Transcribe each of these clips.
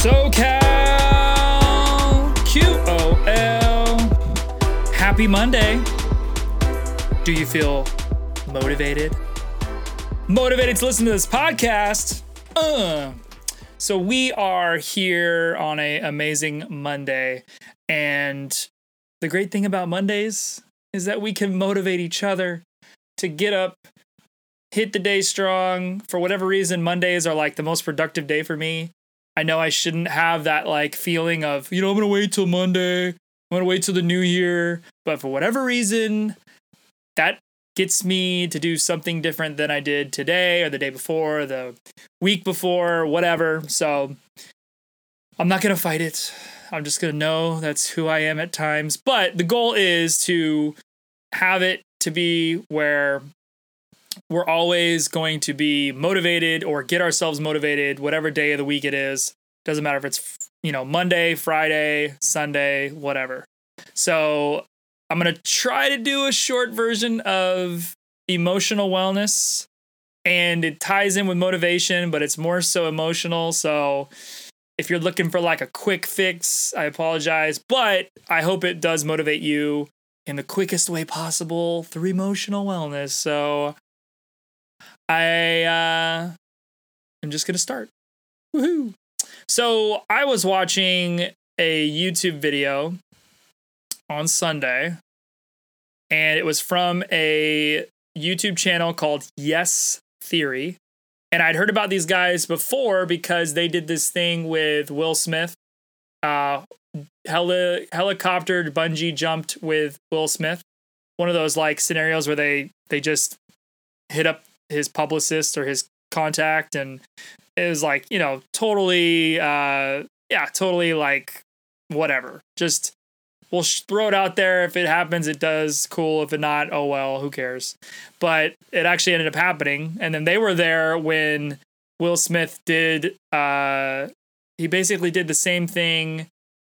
SoCal QOL. Happy Monday. Do you feel motivated? Motivated to listen to this podcast? Uh. So we are here on a amazing Monday, and the great thing about Mondays is that we can motivate each other to get up, hit the day strong. For whatever reason, Mondays are like the most productive day for me. I know I shouldn't have that like feeling of, you know, I'm going to wait till Monday. I'm going to wait till the new year. But for whatever reason, that gets me to do something different than I did today or the day before, or the week before, whatever. So I'm not going to fight it. I'm just going to know that's who I am at times. But the goal is to have it to be where we're always going to be motivated or get ourselves motivated whatever day of the week it is. Doesn't matter if it's you know monday friday sunday whatever. So i'm going to try to do a short version of emotional wellness and it ties in with motivation but it's more so emotional. So if you're looking for like a quick fix i apologize but i hope it does motivate you in the quickest way possible through emotional wellness. So I uh, am just gonna start. Woohoo! So I was watching a YouTube video on Sunday, and it was from a YouTube channel called Yes Theory. And I'd heard about these guys before because they did this thing with Will Smith. Uh, heli- helicoptered bungee jumped with Will Smith. One of those like scenarios where they they just hit up his publicist or his contact and it was like you know totally uh yeah totally like whatever. Just we'll throw it out there. If it happens it does. Cool. If it not oh well who cares? But it actually ended up happening and then they were there when will smith did uh he basically did the same thing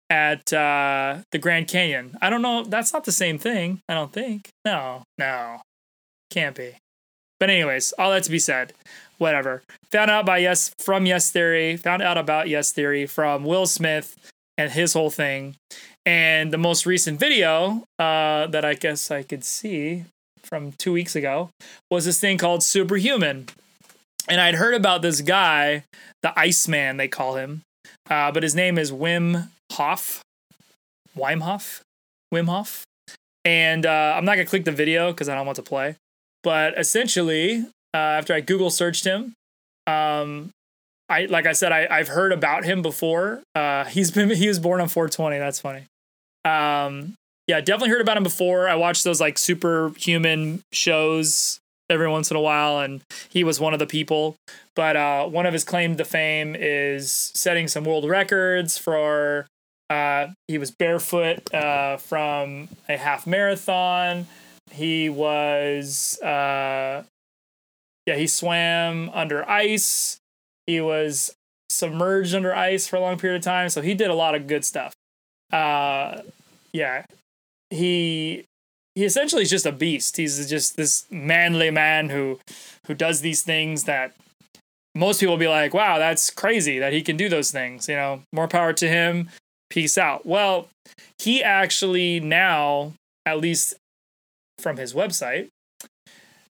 at uh the grand canyon. I don't know that's not the same thing i don't think. No no. Can't be but anyways, all that to be said, whatever. Found out by Yes from Yes Theory. Found out about Yes Theory from Will Smith and his whole thing. And the most recent video uh, that I guess I could see from two weeks ago was this thing called Superhuman. And I'd heard about this guy, the Iceman, they call him, uh, but his name is Wim Hof. Wim Hof? Wim Hof? And uh, I'm not going to click the video because I don't want to play. But essentially, uh, after I Google searched him, um, I like I said, I, I've heard about him before. Uh, he's been he was born on 420. That's funny. Um, yeah, definitely heard about him before. I watched those like superhuman shows every once in a while, and he was one of the people. But uh, one of his claim to fame is setting some world records for. Uh, he was barefoot uh, from a half marathon. He was, uh, yeah, he swam under ice. He was submerged under ice for a long period of time. So he did a lot of good stuff. Uh, yeah, he he essentially is just a beast. He's just this manly man who who does these things that most people be like, "Wow, that's crazy that he can do those things." You know, more power to him. Peace out. Well, he actually now, at least from his website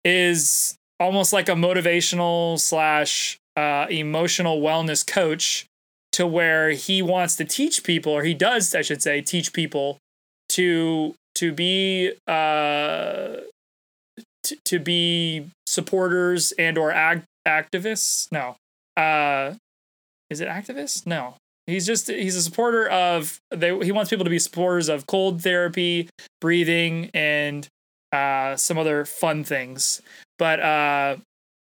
is almost like a motivational slash uh, emotional wellness coach to where he wants to teach people or he does i should say teach people to to be uh to, to be supporters and or ag- activists? No. Uh is it activists? No. He's just he's a supporter of they he wants people to be supporters of cold therapy breathing and uh, some other fun things. But uh,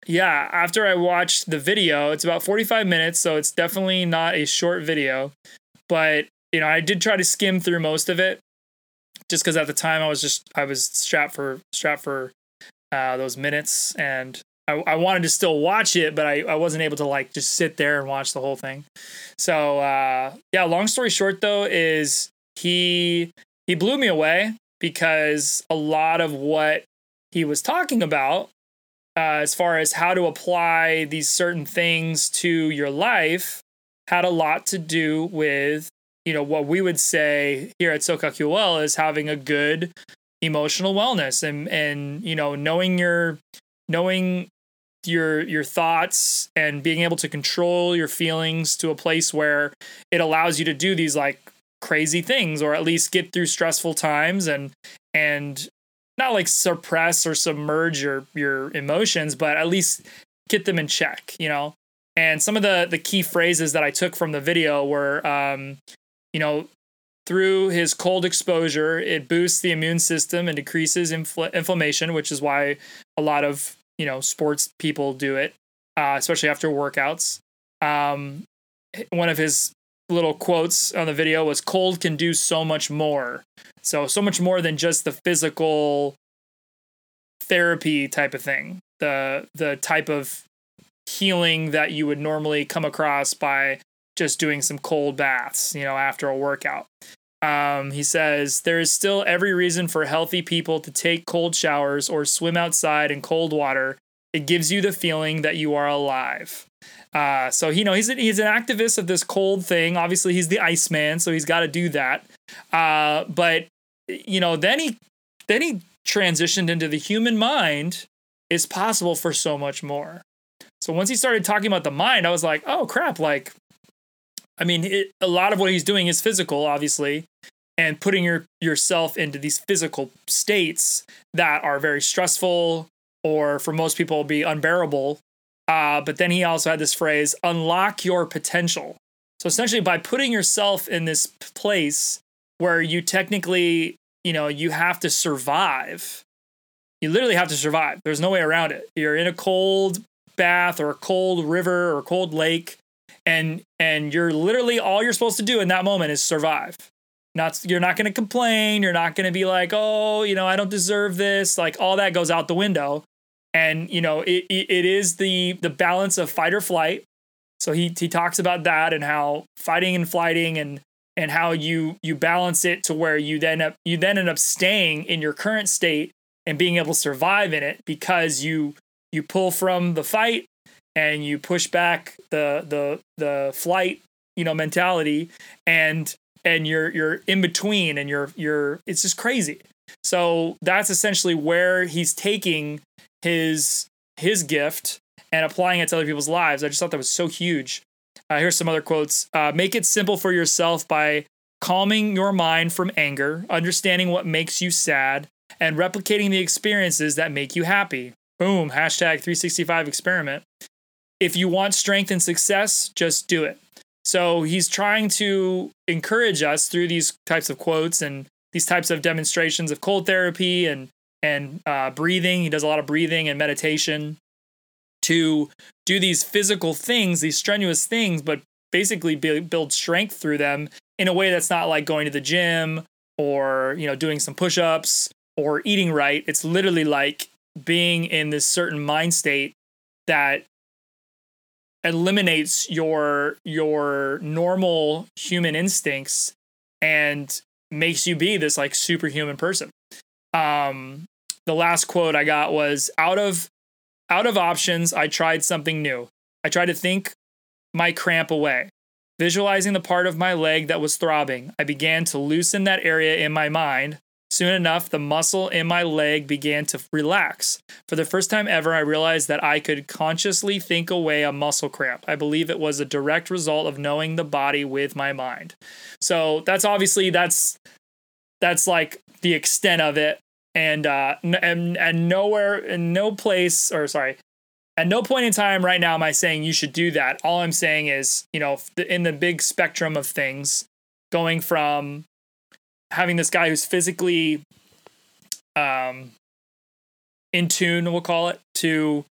yeah, after I watched the video, it's about 45 minutes, so it's definitely not a short video. But you know, I did try to skim through most of it, just because at the time I was just I was strapped for strapped for uh, those minutes, and I, I wanted to still watch it, but I, I wasn't able to like just sit there and watch the whole thing. So uh, yeah, long story short though is he he blew me away because a lot of what he was talking about, uh, as far as how to apply these certain things to your life, had a lot to do with you know what we would say here at SoCal QOL is having a good emotional wellness and and you know knowing your knowing your your thoughts and being able to control your feelings to a place where it allows you to do these like crazy things or at least get through stressful times and and not like suppress or submerge your your emotions but at least get them in check you know? And some of the the key phrases that i took from the video were um you know through his cold exposure it boosts the immune system and decreases infl- inflammation which is why a lot of you know sports people do it uh, especially after workouts. Um one of his little quotes on the video was cold can do so much more. So so much more than just the physical therapy type of thing. The the type of healing that you would normally come across by just doing some cold baths, you know, after a workout. Um, he says there is still every reason for healthy people to take cold showers or swim outside in cold water. It gives you the feeling that you are alive. Uh, so you know he's a, he's an activist of this cold thing. Obviously, he's the Iceman, so he's got to do that. Uh, but you know, then he then he transitioned into the human mind is possible for so much more. So once he started talking about the mind, I was like, oh crap! Like, I mean, it, a lot of what he's doing is physical, obviously, and putting your yourself into these physical states that are very stressful or for most people be unbearable uh, but then he also had this phrase, unlock your potential. So essentially, by putting yourself in this place where you technically, you know, you have to survive, you literally have to survive. There's no way around it. You're in a cold bath or a cold river or a cold lake, and and you're literally all you're supposed to do in that moment is survive. Not you're not going to complain. You're not going to be like, oh, you know, I don't deserve this. Like all that goes out the window and you know it, it is the the balance of fight or flight. So he he talks about that and how fighting and flighting and and how you you balance it to where you then up you then end up staying in your current state and being able to survive in it because you you pull from the fight and you push back the the the flight you know mentality and and you're you're in between and you're you're it's just crazy so that's essentially where he's taking his his gift and applying it to other people's lives. I just thought that was so huge. Uh, here's some other quotes. Uh, make it simple for yourself by calming your mind from anger, understanding what makes you sad, and replicating the experiences that make you happy. Boom, hashtag 365 experiment. If you want strength and success, just do it. So he's trying to encourage us through these types of quotes and these types of demonstrations of cold therapy and and uh, breathing. He does a lot of breathing and meditation to do these physical things, these strenuous things, but basically build strength through them in a way that's not like going to the gym or you know doing some push-ups or eating right. It's literally like being in this certain mind state that eliminates your your normal human instincts and makes you be this like superhuman person um the last quote I got was out of out of options, I tried something new. I tried to think my cramp away. Visualizing the part of my leg that was throbbing, I began to loosen that area in my mind. Soon enough, the muscle in my leg began to relax. For the first time ever, I realized that I could consciously think away a muscle cramp. I believe it was a direct result of knowing the body with my mind. So that's obviously that's that's like the extent of it and uh and and nowhere in no place or sorry at no point in time right now am i saying you should do that all i'm saying is you know in the big spectrum of things going from having this guy who's physically um in tune we'll call it to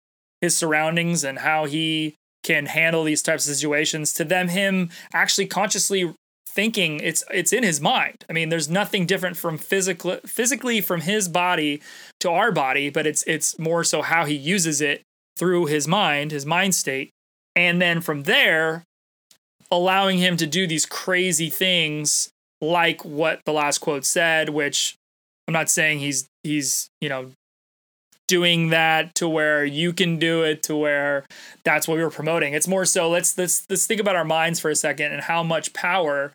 his surroundings and how he can handle these types of situations to them him actually consciously thinking it's it's in his mind. I mean, there's nothing different from physically physically from his body to our body, but it's it's more so how he uses it through his mind, his mind state. And then from there, allowing him to do these crazy things like what the last quote said, which I'm not saying he's he's, you know, doing that to where you can do it to where that's what we were promoting. It's more so let's let's let's think about our minds for a second and how much power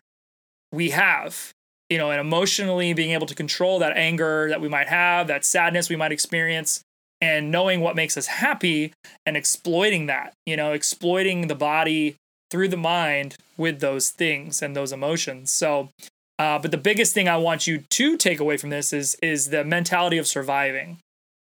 we have. You know, and emotionally being able to control that anger that we might have, that sadness we might experience, and knowing what makes us happy and exploiting that, you know, exploiting the body through the mind with those things and those emotions. So uh, but the biggest thing I want you to take away from this is is the mentality of surviving.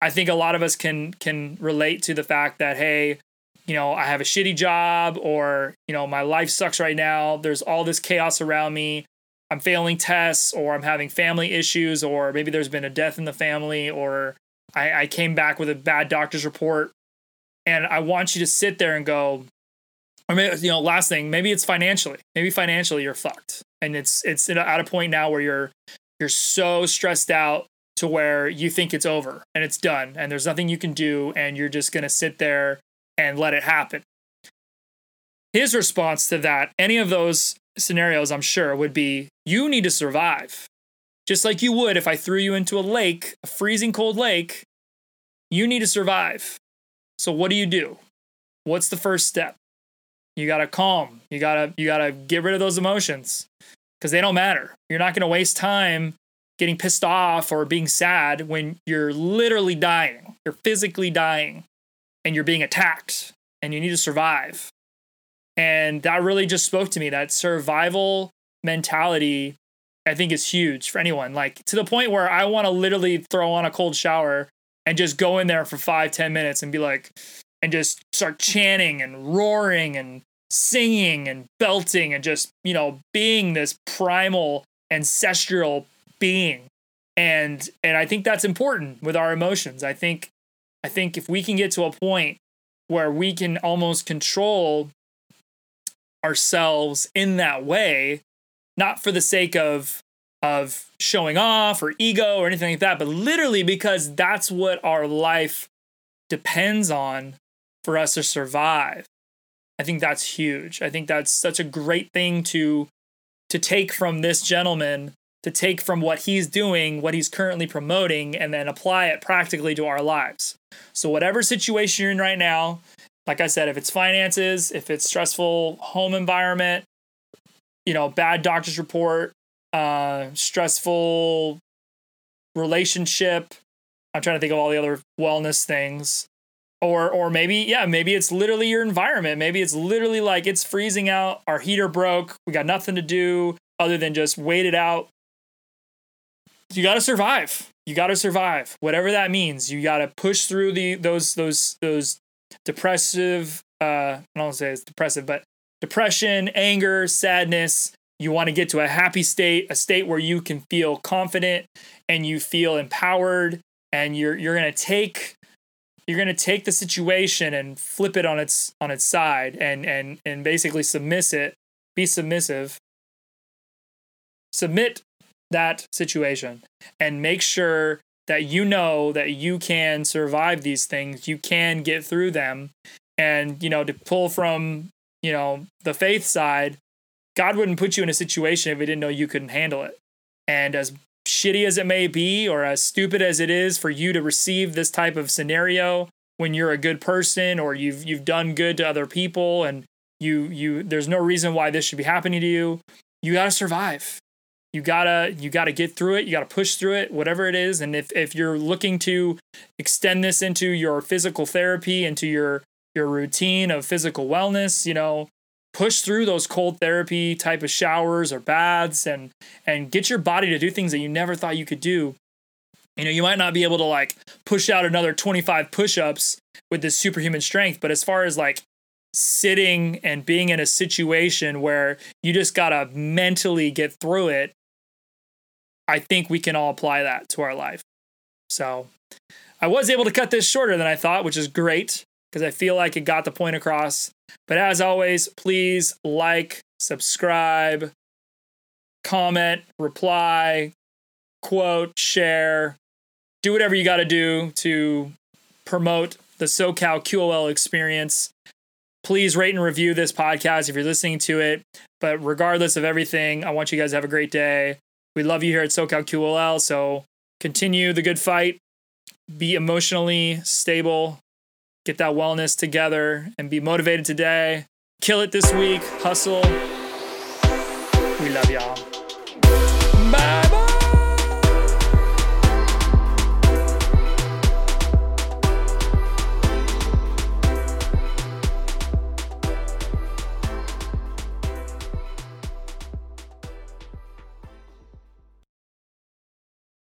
I think a lot of us can can relate to the fact that hey, you know, I have a shitty job or, you know, my life sucks right now. There's all this chaos around me. I'm failing tests or I'm having family issues or maybe there's been a death in the family or I, I came back with a bad doctor's report. And I want you to sit there and go, or maybe, you know, last thing, maybe it's financially. Maybe financially you're fucked. And it's it's at a point now where you're you're so stressed out to where you think it's over and it's done and there's nothing you can do and you're just going to sit there and let it happen. His response to that, any of those scenarios, I'm sure, would be you need to survive. Just like you would if I threw you into a lake, a freezing cold lake, you need to survive. So what do you do? What's the first step? You got to calm. You got to you got to get rid of those emotions cuz they don't matter. You're not to waste time getting pissed off or being sad when you're literally dying. You're physically dying and you're being attacked and you need to survive. And that really just spoke to me that survival mentality I think is huge for anyone. Like to the point where I want to literally throw on a cold shower and just go in there for five, ten minutes and be like, and just start chanting and roaring and singing and belting and just, you know, being this primal ancestral being. And and i think that's important with our emotions. I think i think if we can get to a point where we can almost control ourselves in that way not for the sake of of showing off or ego or anything like that but literally because that's what our life depends on for us to survive i think that's huge i think that's such a great thing to to take from this gentleman to take from what he's doing, what he's currently promoting, and then apply it practically to our lives. So, whatever situation you're in right now, like I said, if it's finances, if it's stressful home environment, you know, bad doctor's report, uh, stressful relationship, I'm trying to think of all the other wellness things. Or, or maybe yeah maybe it's literally your environment maybe it's literally like it's freezing out our heater broke we got nothing to do other than just wait it out you got to survive. You got to survive, whatever that means. You got to push through the those those those depressive. Uh, I don't to say it's depressive, but depression, anger, sadness. You want to get to a happy state, a state where you can feel confident and you feel empowered, and you're you're gonna take you're gonna take the situation and flip it on its on its side and and and basically submiss it, be submissive, submit that situation and make sure that you know that you can survive these things, you can get through them. And, you know, to pull from, you know, the faith side, God wouldn't put you in a situation if he didn't know you couldn't handle it. And as shitty as it may be, or as stupid as it is for you to receive this type of scenario when you're a good person or you've you've done good to other people and you you there's no reason why this should be happening to you, you gotta survive. You gotta you gotta get through it. You gotta push through it whatever it is. And if, if you're looking to extend this into your physical therapy into your your routine of physical wellness you know push through those cold therapy type of showers or baths and and get your body to do things that you never thought you could do you know you might not be able to like push out another 25 push-ups with this superhuman strength but as far as like sitting and being in a situation where you just gotta mentally get through it I think we can all apply that to our life. So I was able to cut this shorter than I thought, which is great because I feel like it got the point across. But as always, please like, subscribe, comment, reply, quote, share, do whatever you got to do to promote the SoCal QOL experience. Please rate and review this podcast if you're listening to it. But regardless of everything, I want you guys to have a great day. We love you here at SoCal QOL. So continue the good fight. be emotionally stable, get that wellness together, and be motivated today. Kill it this week. Hustle. We love y'all. Bye.